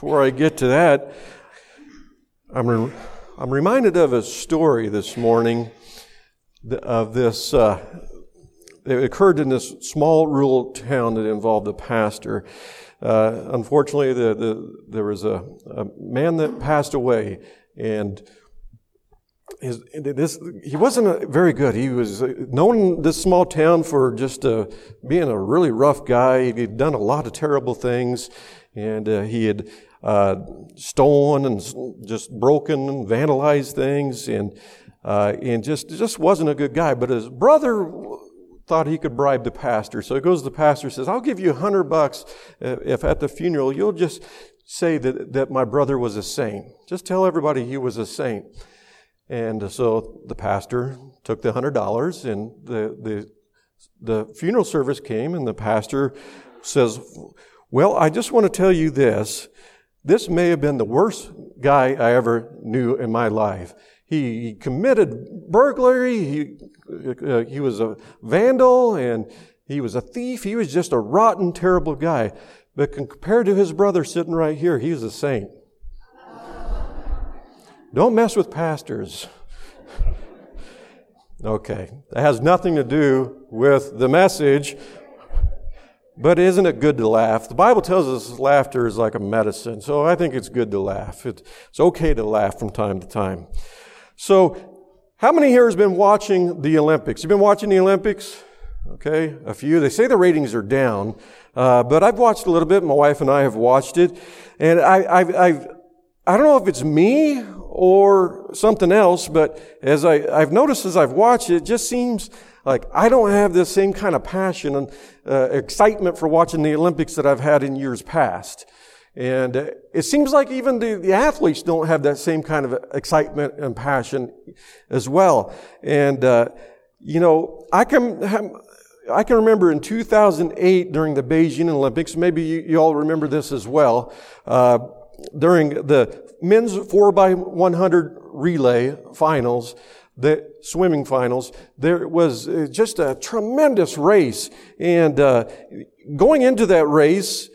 before I get to that, I'm, re- I'm reminded of a story this morning of this. Uh, it occurred in this small rural town that involved a pastor. Uh, unfortunately, the, the, there was a, a man that passed away, and his, this, he wasn't very good. He was known in this small town for just uh, being a really rough guy. He'd done a lot of terrible things, and uh, he had uh, stolen and just broken and vandalized things, and uh, and just just wasn't a good guy. But his brother thought he could bribe the pastor, so he goes to the pastor and says, "I'll give you a hundred bucks if at the funeral you'll just say that that my brother was a saint. Just tell everybody he was a saint." And so the pastor took the hundred dollars, and the, the the funeral service came, and the pastor says, "Well, I just want to tell you this. This may have been the worst guy I ever knew in my life. He, committed burglary. He uh, he was a vandal, and he was a thief. He was just a rotten, terrible guy. But compared to his brother sitting right here, he was a saint." Don't mess with pastors. Okay, that has nothing to do with the message, but isn't it good to laugh? The Bible tells us laughter is like a medicine, so I think it's good to laugh. It's okay to laugh from time to time. So, how many here has been watching the Olympics? You've been watching the Olympics? Okay, a few. They say the ratings are down, uh, but I've watched a little bit. My wife and I have watched it, and I, I've, I've I don't know if it's me or something else, but as I, I've noticed as I've watched it, it just seems like I don't have the same kind of passion and uh, excitement for watching the Olympics that I've had in years past. And uh, it seems like even the, the athletes don't have that same kind of excitement and passion as well. And, uh, you know, I can, I can remember in 2008 during the Beijing Olympics, maybe you, you all remember this as well, uh, during the men's 4 by 100 relay finals, the swimming finals, there was uh, just a tremendous race. And uh, going into that race,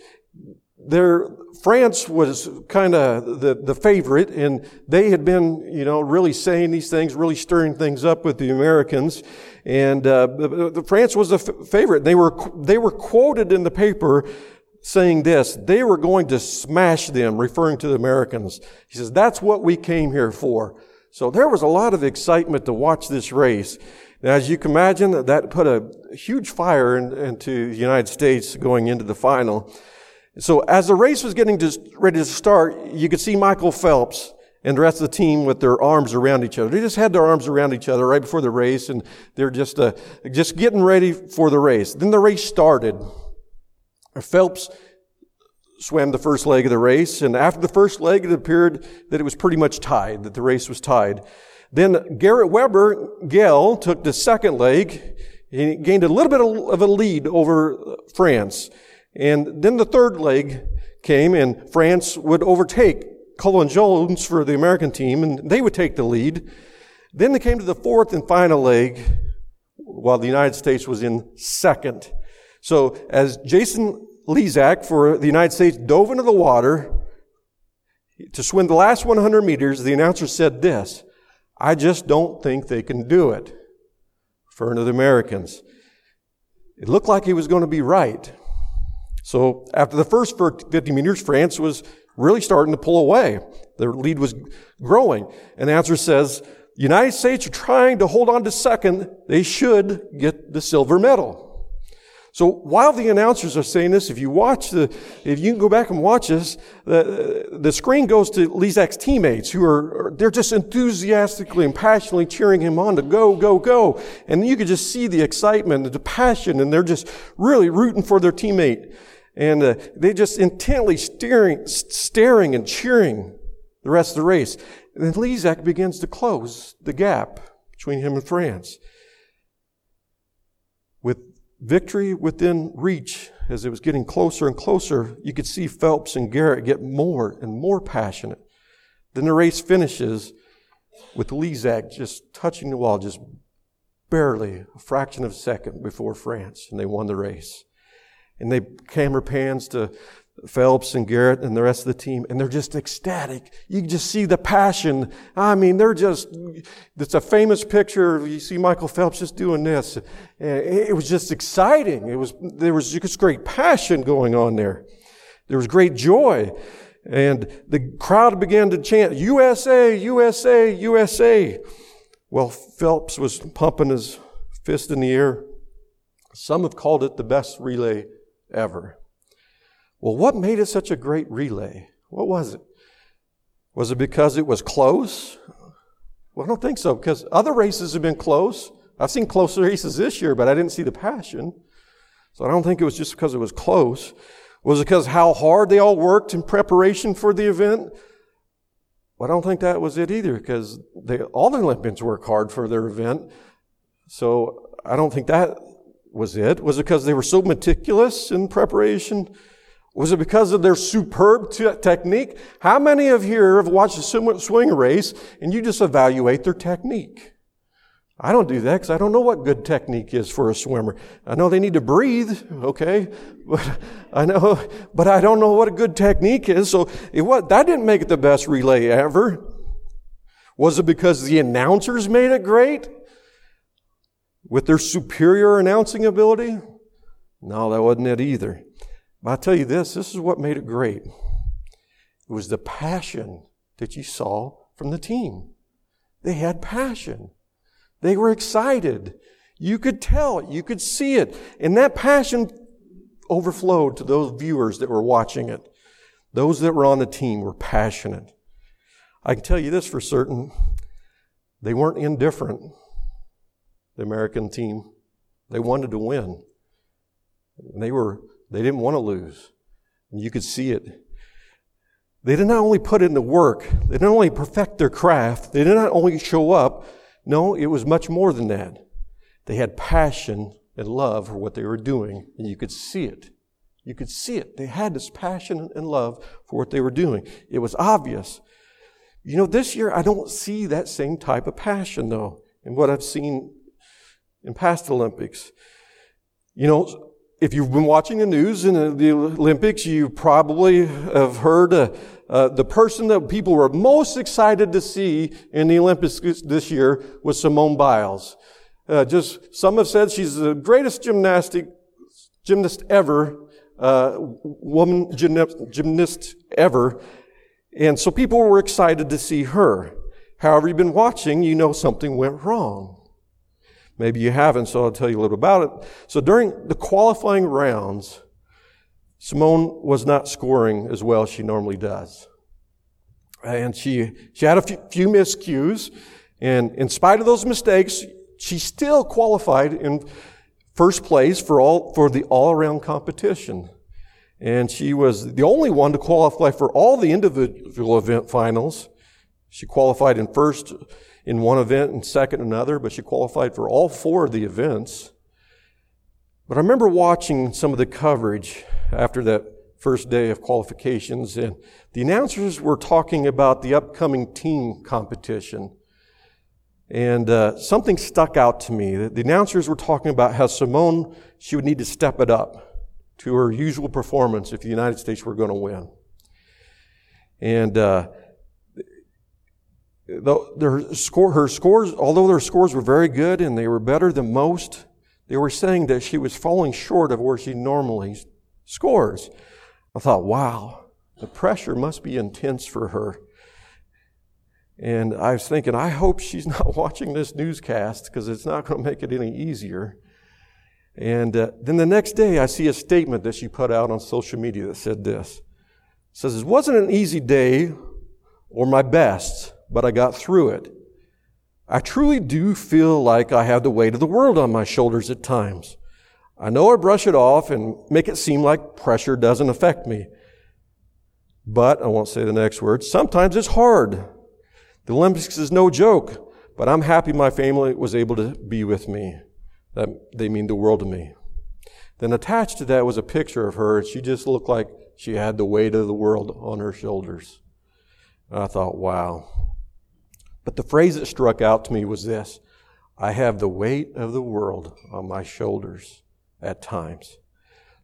there France was kind of the, the favorite, and they had been, you know, really saying these things, really stirring things up with the Americans. And uh, the, the France was f- favorite. They were they were quoted in the paper saying this, they were going to smash them, referring to the Americans. He says, that's what we came here for. So there was a lot of excitement to watch this race. Now, as you can imagine, that put a huge fire in, into the United States going into the final. So as the race was getting to, ready to start, you could see Michael Phelps and the rest of the team with their arms around each other. They just had their arms around each other right before the race, and they're just uh, just getting ready for the race. Then the race started. Phelps swam the first leg of the race, and after the first leg, it appeared that it was pretty much tied, that the race was tied. Then Garrett Weber, Gale, took the second leg. He gained a little bit of a lead over uh, France. And then the third leg came, and France would overtake Cullen Jones for the American team, and they would take the lead. Then they came to the fourth and final leg, while the United States was in second. So as Jason Lezak for the United States dove into the water to swim the last 100 meters, the announcer said this, I just don't think they can do it for the Americans. It looked like he was going to be right. So after the first 50 meters, France was really starting to pull away. Their lead was growing. And the answer says, United States are trying to hold on to second. They should get the silver medal. So while the announcers are saying this, if you watch the, if you can go back and watch this, the, the screen goes to Lezak's teammates who are, they're just enthusiastically and passionately cheering him on to go, go, go. And you could just see the excitement, and the passion, and they're just really rooting for their teammate. And uh, they just intently staring, staring and cheering the rest of the race. And then Lezak begins to close the gap between him and France. Victory within reach, as it was getting closer and closer, you could see Phelps and Garrett get more and more passionate. Then the race finishes with Lezak just touching the wall, just barely a fraction of a second before France, and they won the race. And they camera pans to, Phelps and Garrett and the rest of the team, and they're just ecstatic. You can just see the passion. I mean, they're just, it's a famous picture. You see Michael Phelps just doing this. It was just exciting. It was, there was just great passion going on there. There was great joy. And the crowd began to chant, USA, USA, USA. Well, Phelps was pumping his fist in the air. Some have called it the best relay ever. Well, what made it such a great relay? What was it? Was it because it was close? Well, I don't think so, because other races have been close. I've seen close races this year, but I didn't see the passion. So I don't think it was just because it was close. Was it because how hard they all worked in preparation for the event? Well, I don't think that was it either, because they, all the Olympians work hard for their event. So I don't think that was it. Was it because they were so meticulous in preparation? Was it because of their superb t- technique? How many of you have watched a swing race and you just evaluate their technique? I don't do that because I don't know what good technique is for a swimmer. I know they need to breathe, okay, but I know, but I don't know what a good technique is. So it was, that didn't make it the best relay ever. Was it because the announcers made it great with their superior announcing ability? No, that wasn't it either. But I tell you this, this is what made it great. It was the passion that you saw from the team. They had passion. They were excited. You could tell, you could see it. And that passion overflowed to those viewers that were watching it. Those that were on the team were passionate. I can tell you this for certain. They weren't indifferent, the American team. They wanted to win. They were they didn't want to lose. And you could see it. They did not only put in the work, they didn't only perfect their craft, they did not only show up. No, it was much more than that. They had passion and love for what they were doing, and you could see it. You could see it. They had this passion and love for what they were doing. It was obvious. You know, this year I don't see that same type of passion, though, in what I've seen in past Olympics. You know, if you've been watching the news in the Olympics, you probably have heard uh, uh, the person that people were most excited to see in the Olympics this year was Simone Biles. Uh, just some have said she's the greatest gymnastic gymnast ever, uh, woman gymnast, gymnast ever, and so people were excited to see her. However, you've been watching, you know something went wrong. Maybe you haven't, so I'll tell you a little about it. So during the qualifying rounds, Simone was not scoring as well as she normally does. And she, she had a few, few miscues, and in spite of those mistakes, she still qualified in first place for all, for the all-around competition. And she was the only one to qualify for all the individual event finals. She qualified in first in one event and second another, but she qualified for all four of the events. But I remember watching some of the coverage after that first day of qualifications, and the announcers were talking about the upcoming team competition. And uh, something stuck out to me. The announcers were talking about how Simone, she would need to step it up to her usual performance if the United States were going to win. And uh, their score, her scores, although their scores were very good and they were better than most, they were saying that she was falling short of where she normally scores. I thought, wow, the pressure must be intense for her. And I was thinking, I hope she's not watching this newscast because it's not going to make it any easier. And uh, then the next day, I see a statement that she put out on social media that said this. It says, It wasn't an easy day or my best, but I got through it. I truly do feel like I have the weight of the world on my shoulders at times. I know I brush it off and make it seem like pressure doesn't affect me. But, I won't say the next word, sometimes it's hard. The Olympics is no joke, but I'm happy my family was able to be with me. That they mean the world to me. Then attached to that was a picture of her. She just looked like she had the weight of the world on her shoulders. I thought, wow. But the phrase that struck out to me was this I have the weight of the world on my shoulders at times.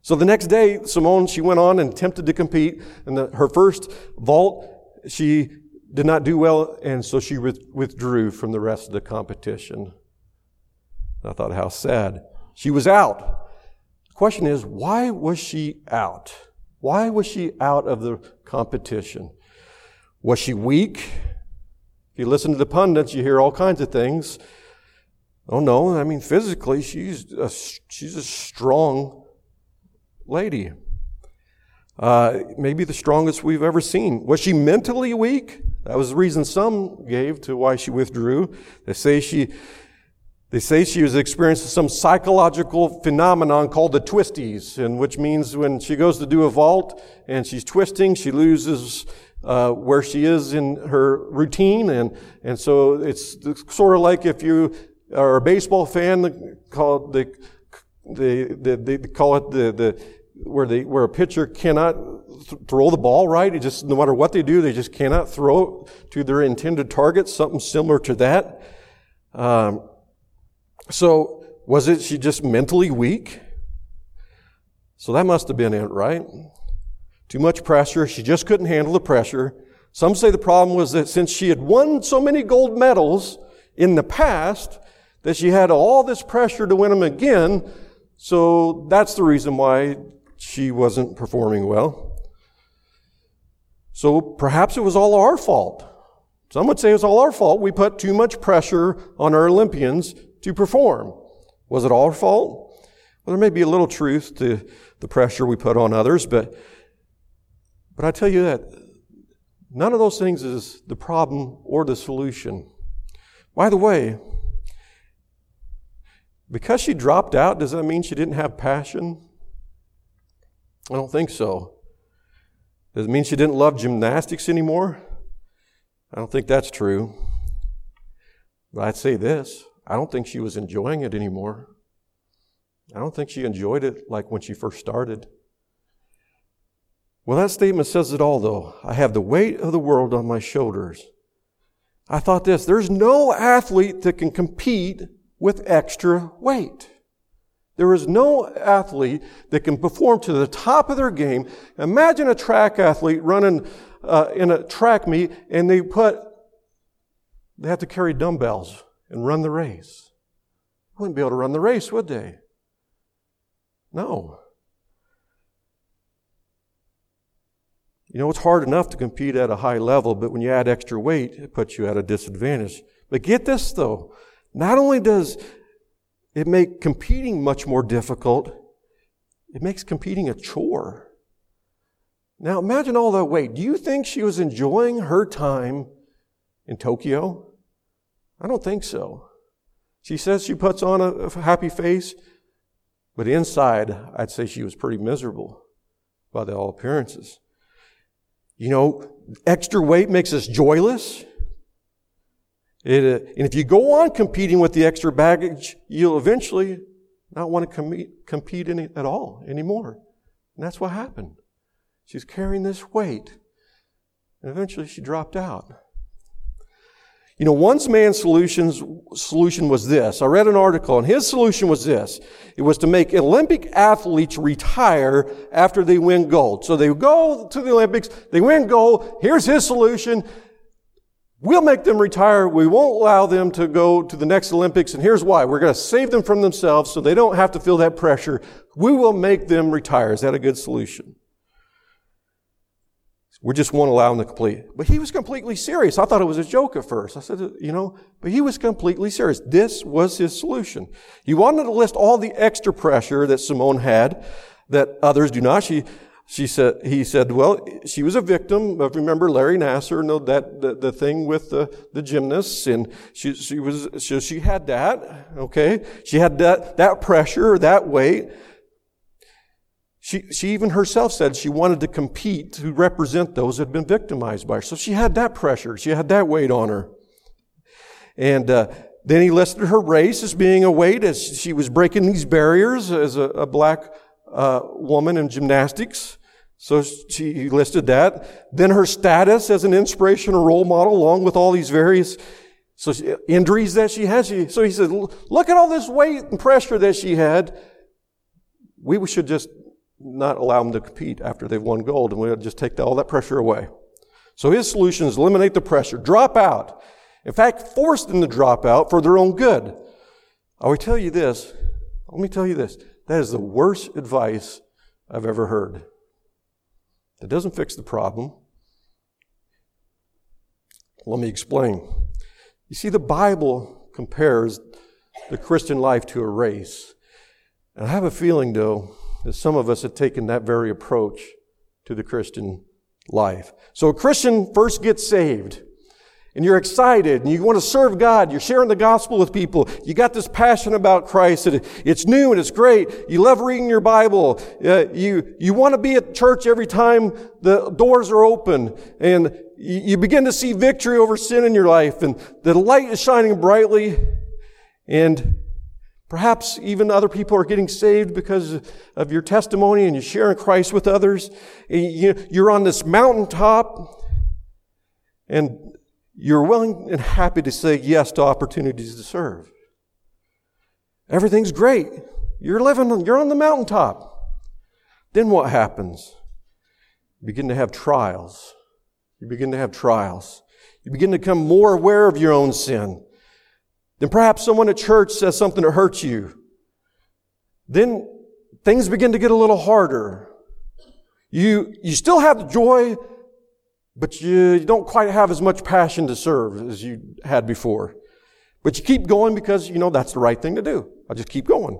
So the next day, Simone, she went on and attempted to compete. And her first vault, she did not do well, and so she withdrew from the rest of the competition. I thought, how sad. She was out. The question is, why was she out? Why was she out of the competition? Was she weak? If you listen to the pundits, you hear all kinds of things. Oh no, I mean physically, she's a, she's a strong lady. Uh, maybe the strongest we've ever seen. Was she mentally weak? That was the reason some gave to why she withdrew. They say she, they say she was experiencing some psychological phenomenon called the twisties, and which means when she goes to do a vault and she's twisting, she loses uh, where she is in her routine, and and so it's, it's sort of like if you are a baseball fan, call it the, the, the, they call it the the where they where a pitcher cannot th- throw the ball right. It just no matter what they do, they just cannot throw to their intended target. Something similar to that. Um, so was it she just mentally weak? So that must have been it, right? Too much pressure. She just couldn't handle the pressure. Some say the problem was that since she had won so many gold medals in the past, that she had all this pressure to win them again. So that's the reason why she wasn't performing well. So perhaps it was all our fault. Some would say it was all our fault. We put too much pressure on our Olympians to perform. Was it all our fault? Well, there may be a little truth to the pressure we put on others, but, but I tell you that none of those things is the problem or the solution. By the way, because she dropped out, does that mean she didn't have passion? I don't think so. Does it mean she didn't love gymnastics anymore? I don't think that's true. But I'd say this I don't think she was enjoying it anymore. I don't think she enjoyed it like when she first started. Well, that statement says it all, though. I have the weight of the world on my shoulders. I thought this there's no athlete that can compete with extra weight. There is no athlete that can perform to the top of their game. Imagine a track athlete running uh, in a track meet and they put, they have to carry dumbbells and run the race. Wouldn't be able to run the race, would they? No. You know, it's hard enough to compete at a high level, but when you add extra weight, it puts you at a disadvantage. But get this though. Not only does it make competing much more difficult. It makes competing a chore. Now imagine all that weight. Do you think she was enjoying her time in Tokyo? I don't think so. She says she puts on a, happy face, but inside, I'd say she was pretty miserable by all appearances. You know, extra weight makes us joyless. It, uh, and if you go on competing with the extra baggage, you'll eventually not want to com- compete at all anymore. And that's what happened. She's carrying this weight. And eventually she dropped out. You know, one man's solutions, solution was this. I read an article and his solution was this. It was to make Olympic athletes retire after they win gold. So they go to the Olympics, they win gold. Here's his solution. We'll make them retire. We won't allow them to go to the next Olympics. And here's why. We're going to save them from themselves so they don't have to feel that pressure. We will make them retire. Is that a good solution? We just won't allow them to complete. But he was completely serious. I thought it was a joke at first. I said, you know, but he was completely serious. This was his solution. He wanted to list all the extra pressure that Simone had that others do not. She, she said, he said, well, she was a victim of, remember Larry Nassar, know that, the, the thing with the, the gymnasts, and she, she was, so she had that, okay? She had that, that pressure, that weight. She, she even herself said she wanted to compete to represent those that had been victimized by her. So she had that pressure. She had that weight on her. And, uh, then he listed her race as being a weight as she was breaking these barriers as a, a black uh, woman in gymnastics. So she listed that. Then her status as an inspirational role model, along with all these various so she, injuries that she had. She, so he said, look at all this weight and pressure that she had. We should just not allow them to compete after they've won gold, and we'll just take all that pressure away. So his solution is eliminate the pressure, drop out. In fact, force them to drop out for their own good. I will tell you this. Let me tell you this. That is the worst advice I've ever heard. That doesn't fix the problem. Let me explain. You see, the Bible compares the Christian life to a race. And I have a feeling, though, some of us have taken that very approach to the Christian life. So a Christian first gets saved. And you're excited and you want to serve God. You're sharing the gospel with people. You got this passion about Christ. It's new and it's great. You love reading your Bible. Uh, you, you want to be at church every time the doors are open and you begin to see victory over sin in your life and the light is shining brightly and perhaps even other people are getting saved because of your testimony and you're sharing Christ with others. You're on this mountaintop and you're willing and happy to say yes to opportunities to serve. Everything's great. You're living, you're on the mountaintop. Then what happens? You begin to have trials. You begin to have trials. You begin to become more aware of your own sin. Then perhaps someone at church says something that hurts you. Then things begin to get a little harder. You, you still have the joy but you don't quite have as much passion to serve as you had before. But you keep going because, you know, that's the right thing to do. I just keep going.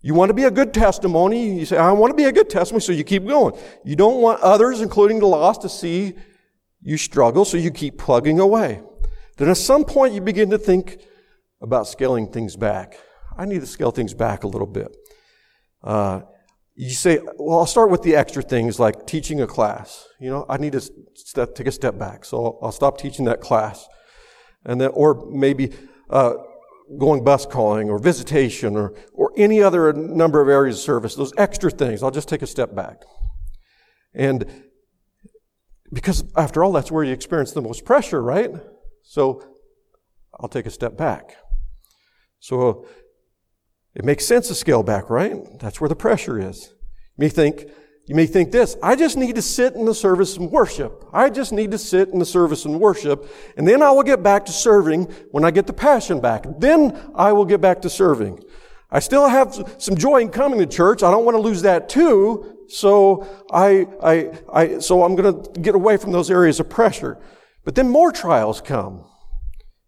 You want to be a good testimony. You say, I want to be a good testimony, so you keep going. You don't want others, including the lost, to see you struggle, so you keep plugging away. Then at some point you begin to think about scaling things back. I need to scale things back a little bit. Uh, you say, well, I'll start with the extra things like teaching a class. You know, I need to step, take a step back. So I'll, I'll, stop teaching that class. And then, or maybe, uh, going bus calling or visitation or, or any other number of areas of service, those extra things, I'll just take a step back. And because after all, that's where you experience the most pressure, right? So I'll take a step back. So it makes sense to scale back, right? That's where the pressure is. You may think, you may think this, I just need to sit in the service and worship. I just need to sit in the service and worship, and then I will get back to serving when I get the passion back. Then I will get back to serving. I still have some joy in coming to church. I don't want to lose that too. So I, I, I, so I'm going to get away from those areas of pressure. But then more trials come.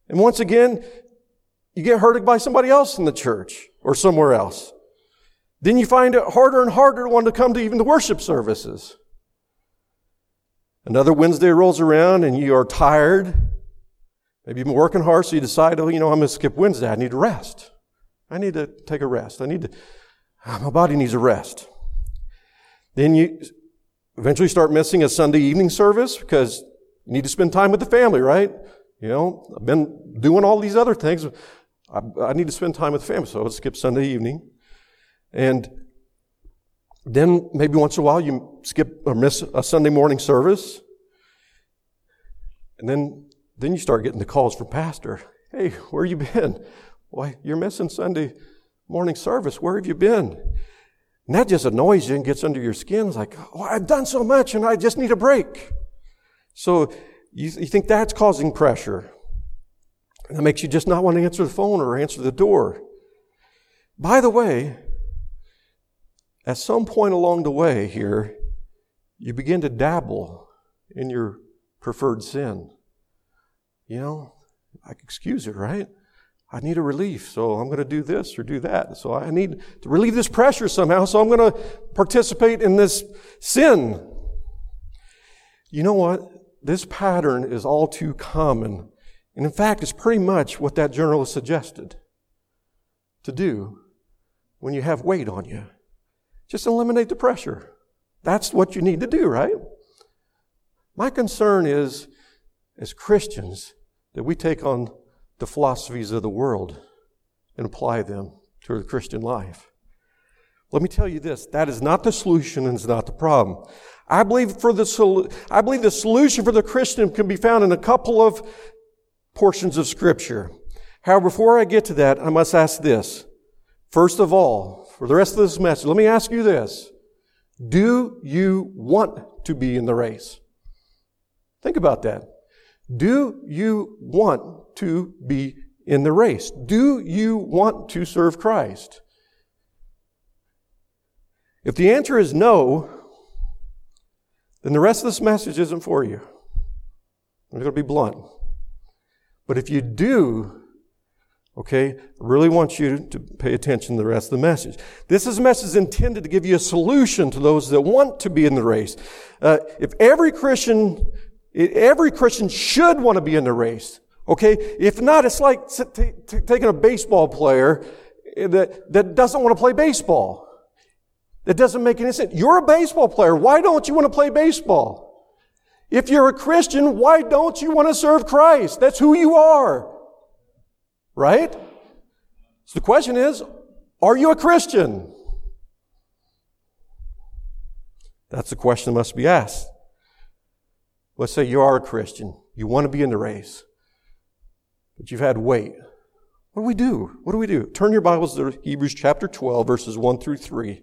And once again, you get hurted by somebody else in the church or somewhere else. Then you find it harder and harder to want to come to even the worship services. Another Wednesday rolls around and you are tired. Maybe you've been working hard, so you decide, oh, you know, I'm going to skip Wednesday. I need to rest. I need to take a rest. I need to, ah, my body needs a rest. Then you eventually start missing a Sunday evening service because you need to spend time with the family, right? You know, I've been doing all these other things. I, I need to spend time with the family, so I'll skip Sunday evening. And then maybe once in a while you skip or miss a Sunday morning service. And then, then you start getting the calls from pastor. Hey, where you been? Why, you're missing Sunday morning service. Where have you been? And that just annoys you and gets under your skin. It's like, oh, I've done so much and I just need a break. So you, you think that's causing pressure. And that makes you just not want to answer the phone or answer the door. By the way, at some point along the way here, you begin to dabble in your preferred sin. You know, I excuse it, right? I need a relief, so I'm going to do this or do that. So I need to relieve this pressure somehow, so I'm going to participate in this sin. You know what? This pattern is all too common and in fact, it's pretty much what that journalist suggested to do when you have weight on you. Just eliminate the pressure. That's what you need to do, right? My concern is, as Christians, that we take on the philosophies of the world and apply them to the Christian life. Let me tell you this, that is not the solution and it's not the problem. I believe for the, I believe the solution for the Christian can be found in a couple of portions of Scripture. However, before I get to that, I must ask this. First of all, for the rest of this message, let me ask you this. Do you want to be in the race? Think about that. Do you want to be in the race? Do you want to serve Christ? If the answer is no, then the rest of this message isn't for you. I'm going to be blunt. But if you do, okay, I really want you to pay attention to the rest of the message. This is a message intended to give you a solution to those that want to be in the race. Uh, if every Christian, every Christian should want to be in the race. Okay? If not, it's like t- t- taking a baseball player that, that doesn't want to play baseball. That doesn't make any sense. You're a baseball player. Why don't you want to play baseball? If you're a Christian, why don't you want to serve Christ? That's who you are. Right? So the question is, are you a Christian? That's the question that must be asked. Let's say you are a Christian. You want to be in the race, but you've had weight. What do we do? What do we do? Turn your Bibles to Hebrews chapter 12, verses 1 through 3.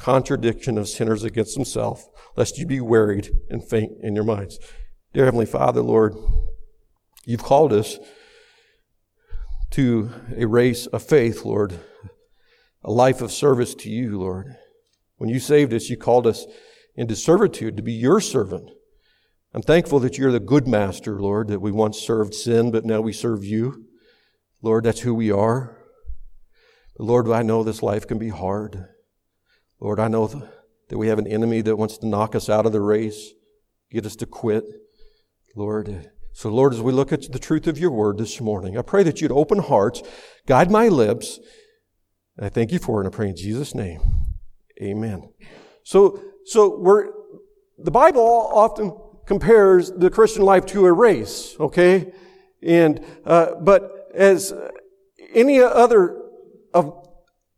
contradiction of sinners against himself, lest you be wearied and faint in your minds. Dear Heavenly Father, Lord, you've called us to a race of faith, Lord, a life of service to you, Lord. When you saved us, you called us into servitude to be your servant. I'm thankful that you're the good master, Lord, that we once served sin, but now we serve you. Lord, that's who we are. But Lord, I know this life can be hard. Lord, I know that we have an enemy that wants to knock us out of the race, get us to quit. Lord, so Lord, as we look at the truth of your word this morning, I pray that you'd open hearts, guide my lips. And I thank you for it, and I pray in Jesus' name. Amen. So, so we're, the Bible often compares the Christian life to a race, okay? And, uh, but as any other of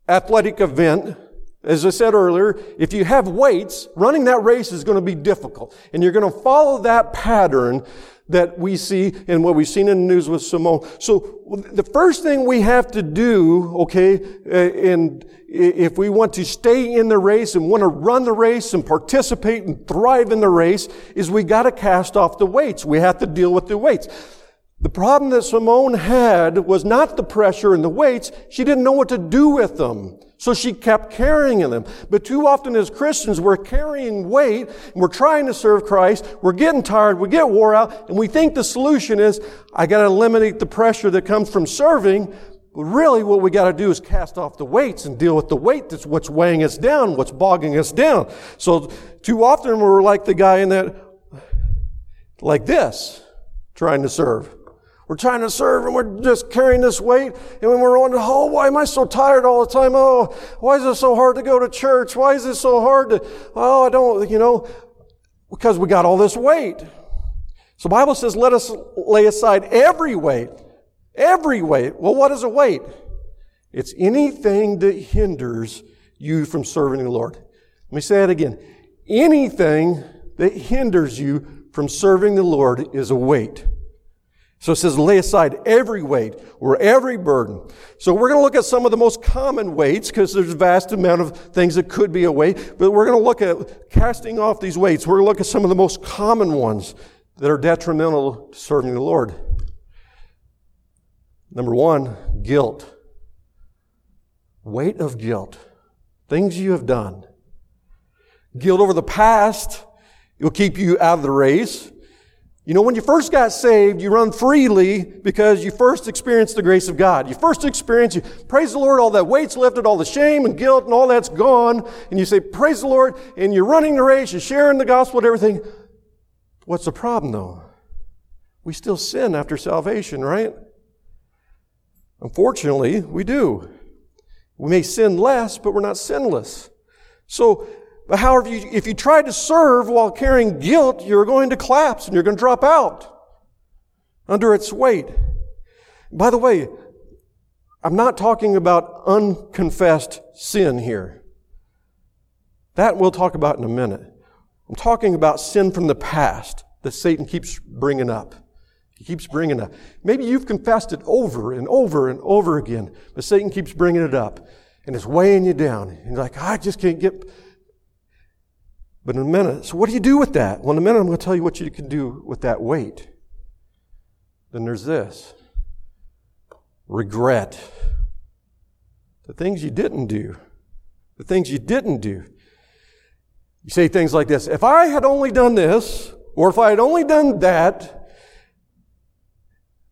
athletic event, as I said earlier, if you have weights, running that race is going to be difficult. And you're going to follow that pattern that we see and what we've seen in the news with Simone. So the first thing we have to do, okay, uh, and if we want to stay in the race and want to run the race and participate and thrive in the race, is we got to cast off the weights. We have to deal with the weights. The problem that Simone had was not the pressure and the weights. She didn't know what to do with them. So she kept carrying them. But too often as Christians, we're carrying weight and we're trying to serve Christ. We're getting tired. We get wore out and we think the solution is, I got to eliminate the pressure that comes from serving. But really what we got to do is cast off the weights and deal with the weight that's what's weighing us down, what's bogging us down. So too often we're like the guy in that, like this, trying to serve. We're trying to serve and we're just carrying this weight. And when we're on, oh, why am I so tired all the time? Oh, why is it so hard to go to church? Why is it so hard to, oh, I don't, you know, because we got all this weight. So Bible says, let us lay aside every weight. Every weight. Well, what is a weight? It's anything that hinders you from serving the Lord. Let me say it again. Anything that hinders you from serving the Lord is a weight. So it says, lay aside every weight or every burden. So we're going to look at some of the most common weights because there's a vast amount of things that could be a weight, but we're going to look at casting off these weights. We're going to look at some of the most common ones that are detrimental to serving the Lord. Number one, guilt. Weight of guilt. Things you have done. Guilt over the past will keep you out of the race. You know, when you first got saved, you run freely because you first experienced the grace of God. You first experienced, you praise the Lord, all that weight's lifted, all the shame and guilt and all that's gone. And you say, praise the Lord, and you're running the race, you're sharing the gospel and everything. What's the problem though? We still sin after salvation, right? Unfortunately, we do. We may sin less, but we're not sinless. So, but however, you, if you try to serve while carrying guilt, you're going to collapse and you're going to drop out under its weight. By the way, I'm not talking about unconfessed sin here. That we'll talk about in a minute. I'm talking about sin from the past that Satan keeps bringing up. He keeps bringing up. Maybe you've confessed it over and over and over again, but Satan keeps bringing it up and it's weighing you down. And like, I just can't get. But in a minute, so what do you do with that? Well, in a minute, I'm going to tell you what you can do with that weight. Then there's this regret. The things you didn't do. The things you didn't do. You say things like this If I had only done this, or if I had only done that,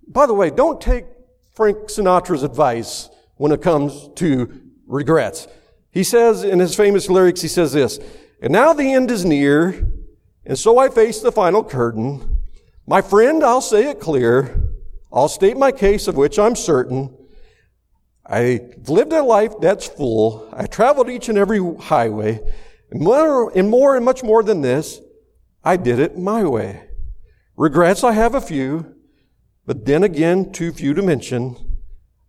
by the way, don't take Frank Sinatra's advice when it comes to regrets. He says in his famous lyrics, he says this, and now the end is near, and so I face the final curtain. My friend, I'll say it clear. I'll state my case of which I'm certain. I've lived a life that's full. I traveled each and every highway. And more, and more and much more than this, I did it my way. Regrets, I have a few. But then again, too few to mention.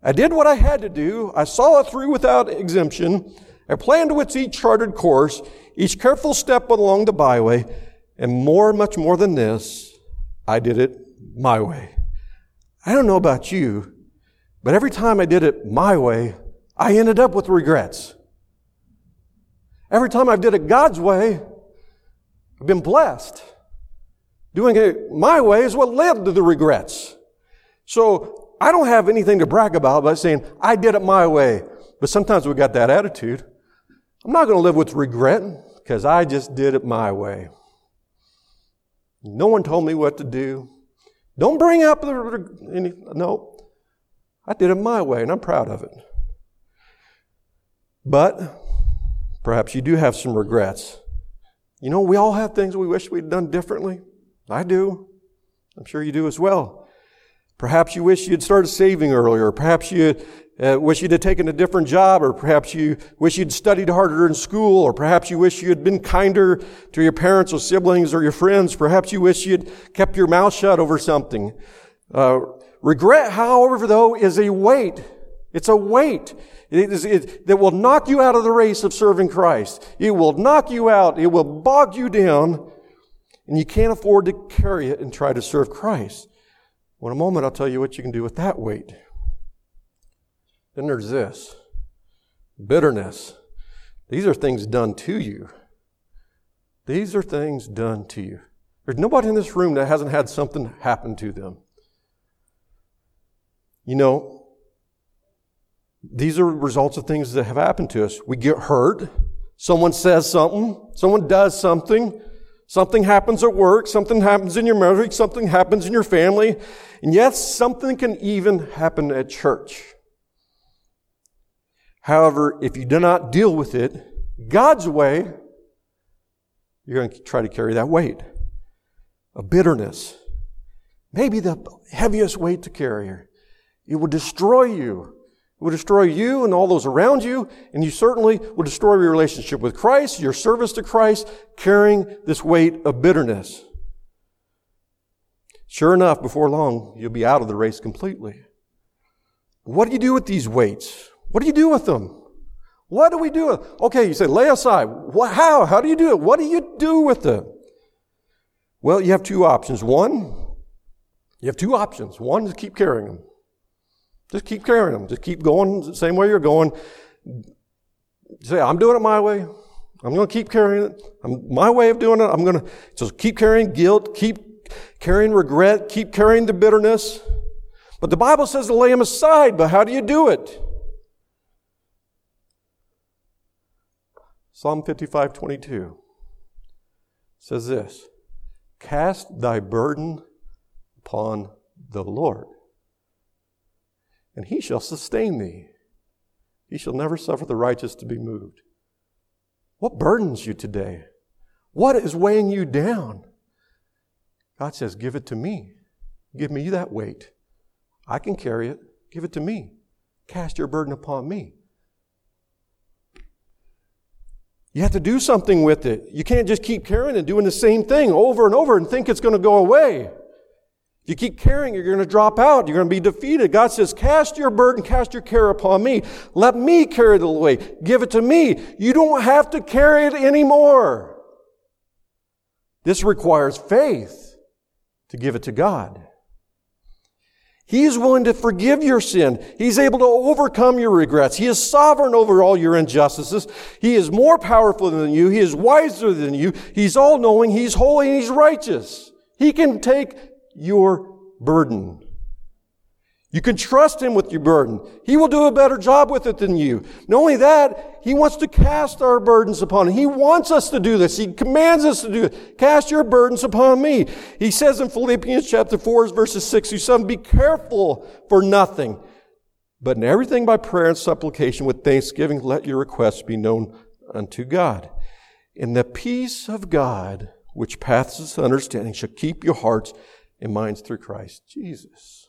I did what I had to do. I saw it through without exemption. I planned with each charted course, each careful step along the byway, and more, much more than this, I did it my way. I don't know about you, but every time I did it my way, I ended up with regrets. Every time I did it God's way, I've been blessed. Doing it my way is what led to the regrets. So I don't have anything to brag about by saying, I did it my way. But sometimes we got that attitude. I'm not going to live with regret because I just did it my way. No one told me what to do. Don't bring up the, any, no. I did it my way and I'm proud of it. But perhaps you do have some regrets. You know, we all have things we wish we'd done differently. I do. I'm sure you do as well. Perhaps you wish you'd started saving earlier. Perhaps you uh, wish you'd taken a different job, or perhaps you wish you'd studied harder in school, or perhaps you wish you had been kinder to your parents or siblings or your friends. Perhaps you wish you'd kept your mouth shut over something. Uh, regret, however, though, is a weight. It's a weight. It, that will knock you out of the race of serving Christ. It will knock you out. It will bog you down, and you can't afford to carry it and try to serve Christ. Well, in a moment, I'll tell you what you can do with that weight. Then there's this bitterness. These are things done to you. These are things done to you. There's nobody in this room that hasn't had something happen to them. You know, these are results of things that have happened to us. We get hurt. Someone says something. Someone does something. Something happens at work, something happens in your marriage, something happens in your family, and yes, something can even happen at church. However, if you do not deal with it God's way, you're going to try to carry that weight. A bitterness. Maybe the heaviest weight to carry. It will destroy you will destroy you and all those around you, and you certainly will destroy your relationship with Christ, your service to Christ, carrying this weight of bitterness. Sure enough, before long, you'll be out of the race completely. What do you do with these weights? What do you do with them? What do we do? Okay, you say, lay aside. What, how? How do you do it? What do you do with them? Well, you have two options. One, you have two options. One is keep carrying them. Just keep carrying them. Just keep going the same way you're going. Say, I'm doing it my way. I'm going to keep carrying it. I'm, my way of doing it. I'm going to just keep carrying guilt, keep carrying regret, keep carrying the bitterness. But the Bible says to lay them aside. But how do you do it? Psalm 55, 22 says this Cast thy burden upon the Lord and he shall sustain thee. He shall never suffer the righteous to be moved. What burdens you today? What is weighing you down? God says, Give it to me. Give me that weight. I can carry it. Give it to me. Cast your burden upon me. You have to do something with it. You can't just keep carrying and doing the same thing over and over and think it's going to go away. If you keep carrying, you're going to drop out. You're going to be defeated. God says, cast your burden, cast your care upon me. Let me carry the weight. Give it to me. You don't have to carry it anymore. This requires faith to give it to God. He is willing to forgive your sin. He's able to overcome your regrets. He is sovereign over all your injustices. He is more powerful than you. He is wiser than you. He's all knowing. He's holy and he's righteous. He can take your burden. You can trust Him with your burden. He will do a better job with it than you. Not only that, He wants to cast our burdens upon Him. He wants us to do this. He commands us to do it. Cast your burdens upon me. He says in Philippians chapter 4, verses 6 through 7, be careful for nothing, but in everything by prayer and supplication with thanksgiving, let your requests be known unto God. In the peace of God, which passes understanding, shall keep your hearts and minds through Christ Jesus.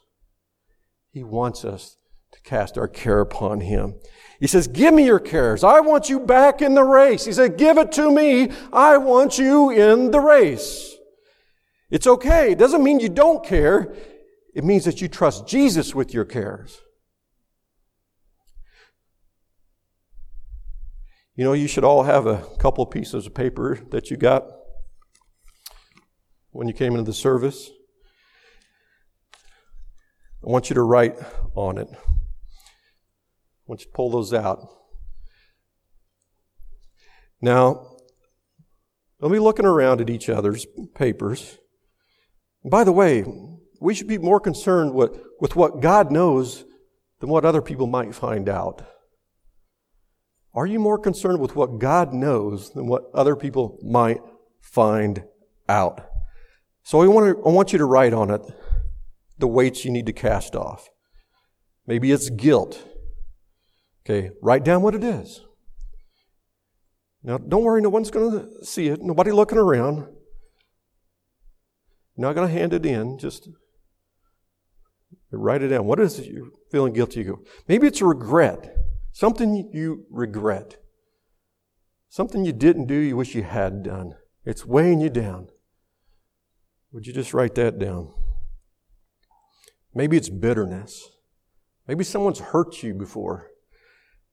He wants us to cast our care upon Him. He says, Give me your cares. I want you back in the race. He said, Give it to me. I want you in the race. It's okay. It doesn't mean you don't care. It means that you trust Jesus with your cares. You know, you should all have a couple pieces of paper that you got when you came into the service. I want you to write on it. I want you to pull those out. Now, don't be looking around at each other's papers. And by the way, we should be more concerned with, with what God knows than what other people might find out. Are you more concerned with what God knows than what other people might find out? So I want, to, I want you to write on it the weights you need to cast off. Maybe it's guilt. Okay, write down what it is. Now, don't worry, no one's going to see it. Nobody looking around. You're not going to hand it in. Just write it down. What is it you're feeling guilty of? Maybe it's regret. Something you regret. Something you didn't do you wish you had done. It's weighing you down. Would you just write that down? Maybe it's bitterness. Maybe someone's hurt you before.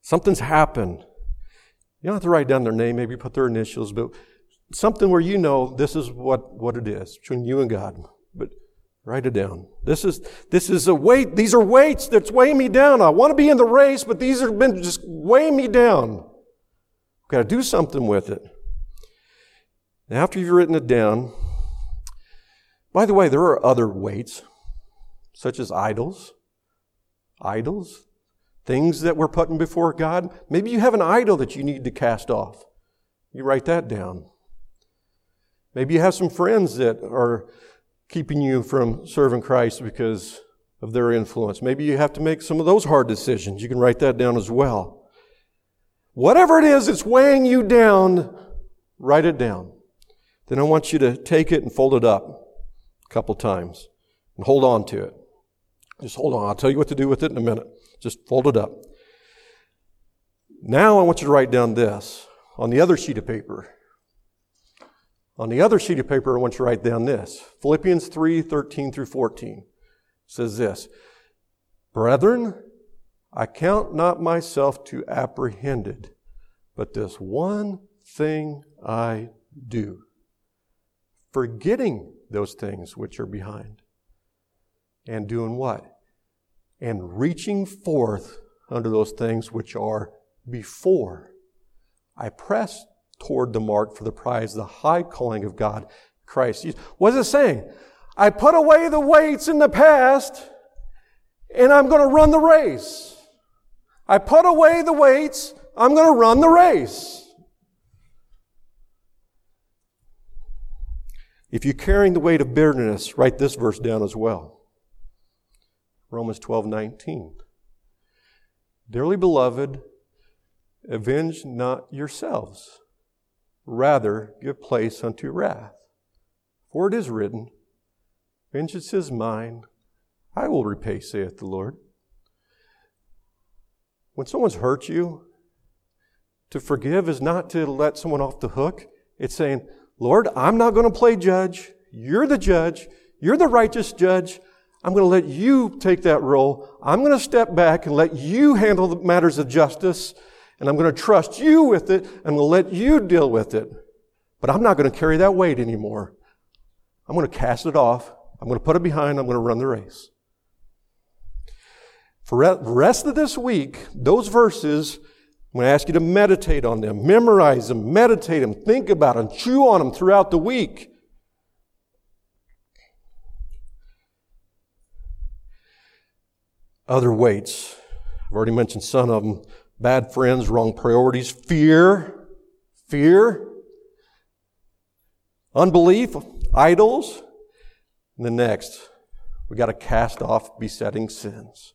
Something's happened. You don't have to write down their name, maybe put their initials, but something where you know this is what, what it is between you and God. But write it down. This is, this is a weight. These are weights that's weighing me down. I want to be in the race, but these have been just weighing me down. Got to do something with it. after you've written it down, by the way, there are other weights such as idols. Idols, things that we're putting before God. Maybe you have an idol that you need to cast off. You write that down. Maybe you have some friends that are keeping you from serving Christ because of their influence. Maybe you have to make some of those hard decisions. You can write that down as well. Whatever it is that's weighing you down, write it down. Then I want you to take it and fold it up a couple times and hold on to it. Just hold on. I'll tell you what to do with it in a minute. Just fold it up. Now I want you to write down this on the other sheet of paper. On the other sheet of paper, I want you to write down this. Philippians 3, 13 through 14 says this. Brethren, I count not myself to apprehended, but this one thing I do, forgetting those things which are behind, and doing what? And reaching forth unto those things which are before. I press toward the mark for the prize, the high calling of God, Christ. What is it saying? I put away the weights in the past and I'm going to run the race. I put away the weights, I'm going to run the race. If you're carrying the weight of bitterness, write this verse down as well. Romans 12, 19. Dearly beloved, avenge not yourselves, rather give place unto wrath. For it is written, Vengeance is mine, I will repay, saith the Lord. When someone's hurt you, To forgive is not to let someone off the hook. It's saying, Lord, I'm not going to play judge. You're the judge. You're the righteous judge. I'm going to let you take that role. I'm going to step back and let you handle the matters of justice. And I'm going to trust you with it. I'm going to let you deal with it. But I'm not going to carry that weight anymore. I'm going to cast it off. I'm going to put it behind. I'm going to run the race. For the rest of this week, those verses, I'm going to ask you to meditate on them, memorize them, meditate them, think about them, chew on them throughout the week. Other weights. I've already mentioned some of them. Bad friends, wrong priorities, fear, fear, unbelief, idols. And the next, we got to cast off besetting sins.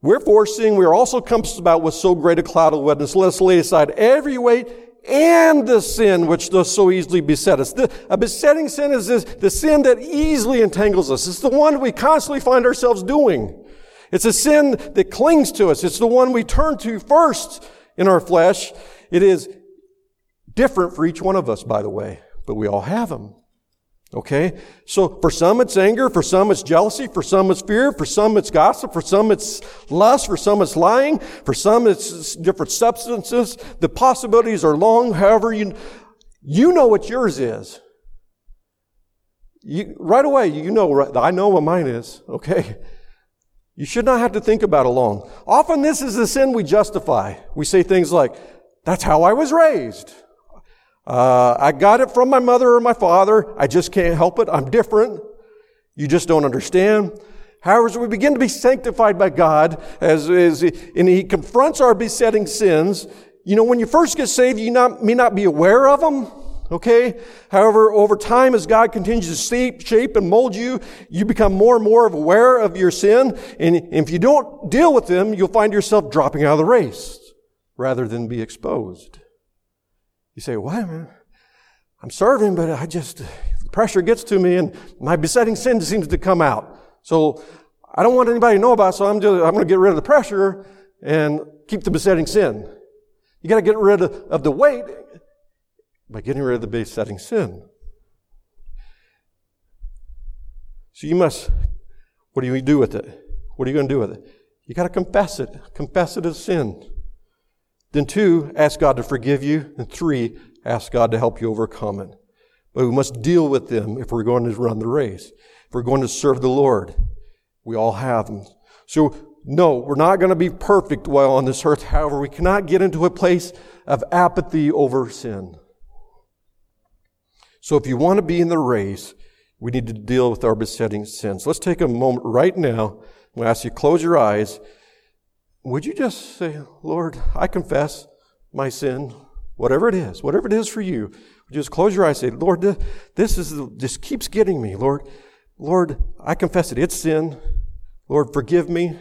Wherefore, seeing we are also compassed about with so great a cloud of witness, let us lay aside every weight and the sin which does so easily beset us. The, a besetting sin is this, the sin that easily entangles us. It's the one we constantly find ourselves doing. It's a sin that clings to us. It's the one we turn to first in our flesh. It is different for each one of us, by the way, but we all have them. Okay? So for some it's anger, for some it's jealousy, for some it's fear, for some it's gossip, for some it's lust, for some it's lying, for some it's different substances. The possibilities are long, however you, you know what yours is. You, right away, you know, I know what mine is, okay? You should not have to think about it long. Often this is the sin we justify. We say things like, that's how I was raised. Uh, I got it from my mother or my father. I just can't help it. I'm different. You just don't understand. However, we begin to be sanctified by God, as, as and He confronts our besetting sins, you know, when you first get saved, you not, may not be aware of them. Okay? However, over time, as God continues to shape, shape and mold you, you become more and more aware of your sin. And if you don't deal with them, you'll find yourself dropping out of the race rather than be exposed. You say, what? I'm serving, but I just, the pressure gets to me and my besetting sin seems to come out. So I don't want anybody to know about it, so I'm just, I'm going to get rid of the pressure and keep the besetting sin. You got to get rid of, of the weight by getting rid of the besetting sin. So you must, what do you do with it? What are you going to do with it? You got to confess it. Confess it as sin. Then two, ask God to forgive you. And three, ask God to help you overcome it. But we must deal with them if we're going to run the race. If we're going to serve the Lord. We all have them. So, no, we're not going to be perfect while on this earth. However, we cannot get into a place of apathy over sin. So if you want to be in the race, we need to deal with our besetting sins. Let's take a moment right now. I'm going to ask you to close your eyes would you just say, Lord, I confess my sin, whatever it is, whatever it is for you. Just close your eyes and say, Lord, this is, this keeps getting me. Lord, Lord, I confess it. It's sin. Lord, forgive me.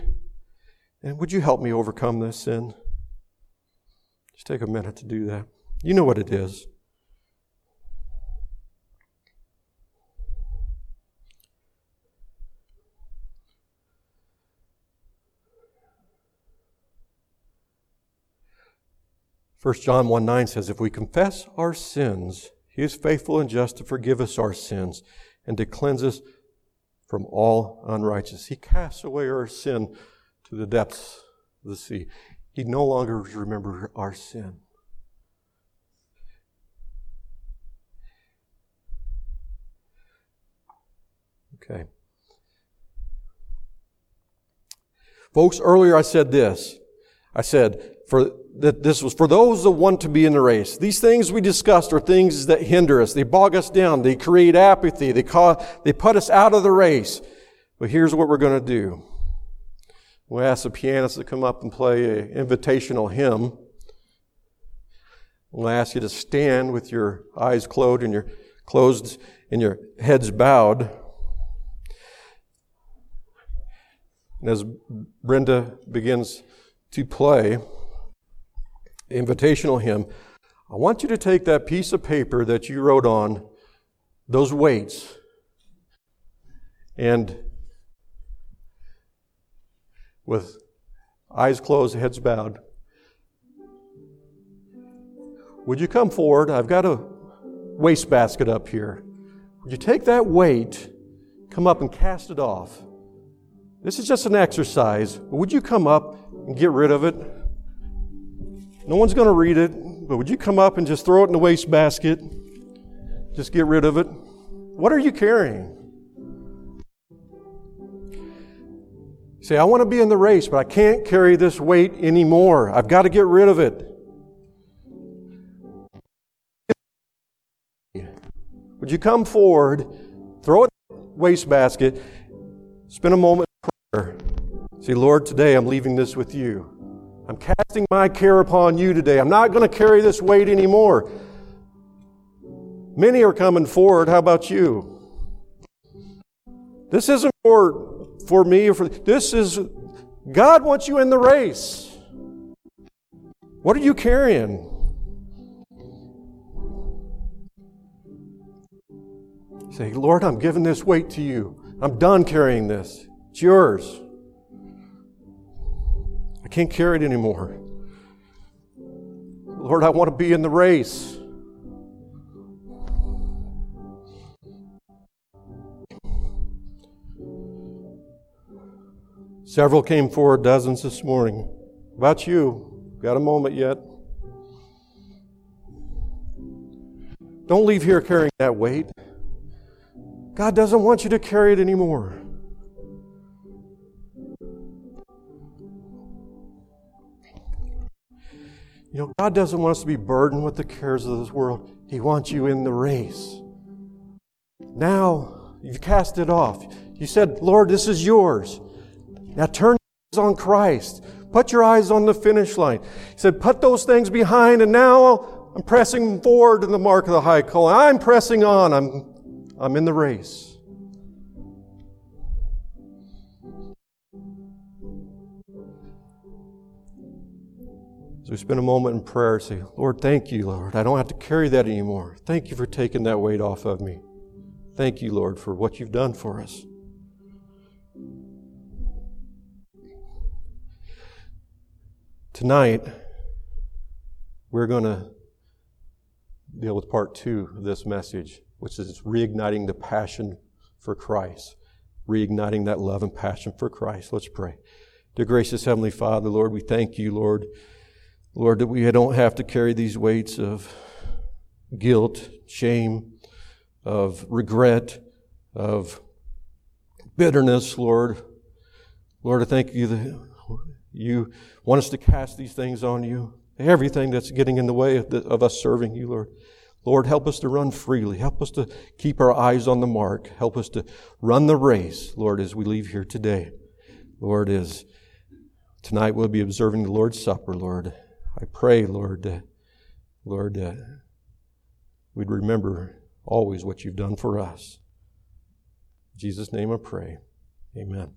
And would you help me overcome this sin? Just take a minute to do that. You know what it is. 1 John 1 9 says, If we confess our sins, he is faithful and just to forgive us our sins and to cleanse us from all unrighteousness. He casts away our sin to the depths of the sea. He no longer remembers our sin. Okay. Folks, earlier I said this. I said, for that this was for those that want to be in the race. These things we discussed are things that hinder us. They bog us down. They create apathy. They cause, they put us out of the race. But here's what we're going to do. We'll ask the pianist to come up and play an invitational hymn. We'll ask you to stand with your eyes closed and your closed and your heads bowed. And as Brenda begins to play, invitational hymn, I want you to take that piece of paper that you wrote on, those weights, and with eyes closed, heads bowed, would you come forward? I've got a wastebasket up here. Would you take that weight, come up and cast it off? This is just an exercise. Would you come up and get rid of it? No one's going to read it, but would you come up and just throw it in the wastebasket? Just get rid of it? What are you carrying? say, I want to be in the race, but I can't carry this weight anymore. I've got to get rid of it. Would you come forward, throw it in the wastebasket, spend a moment in prayer. Say, Lord, today I'm leaving this with you. I'm casting my care upon you today. I'm not going to carry this weight anymore. Many are coming forward. How about you? This isn't for, for me or for this is God wants you in the race. What are you carrying? Say, Lord, I'm giving this weight to you. I'm done carrying this. It's yours. Can't carry it anymore. Lord, I want to be in the race. Several came forward, dozens this morning. About you? Got a moment yet? Don't leave here carrying that weight. God doesn't want you to carry it anymore. You know, God doesn't want us to be burdened with the cares of this world. He wants you in the race. Now, you've cast it off. You said, Lord, this is yours. Now turn your eyes on Christ. Put your eyes on the finish line. He said, put those things behind, and now I'm pressing forward to the mark of the high call. I'm pressing on. I'm I'm in the race. So we spend a moment in prayer and say, Lord, thank you, Lord. I don't have to carry that anymore. Thank you for taking that weight off of me. Thank you, Lord, for what you've done for us. Tonight, we're going to deal with part two of this message which is reigniting the passion for Christ, reigniting that love and passion for Christ. Let's pray. Dear gracious Heavenly Father, Lord, we thank you, Lord, Lord, that we don't have to carry these weights of guilt, shame, of regret, of bitterness, Lord. Lord, I thank you that you want us to cast these things on you. Everything that's getting in the way of, the, of us serving you, Lord. Lord, help us to run freely. Help us to keep our eyes on the mark. Help us to run the race, Lord, as we leave here today. Lord, as tonight we'll be observing the Lord's Supper, Lord. I pray, Lord, uh, Lord, uh, we'd remember always what you've done for us. In Jesus' name I pray. Amen.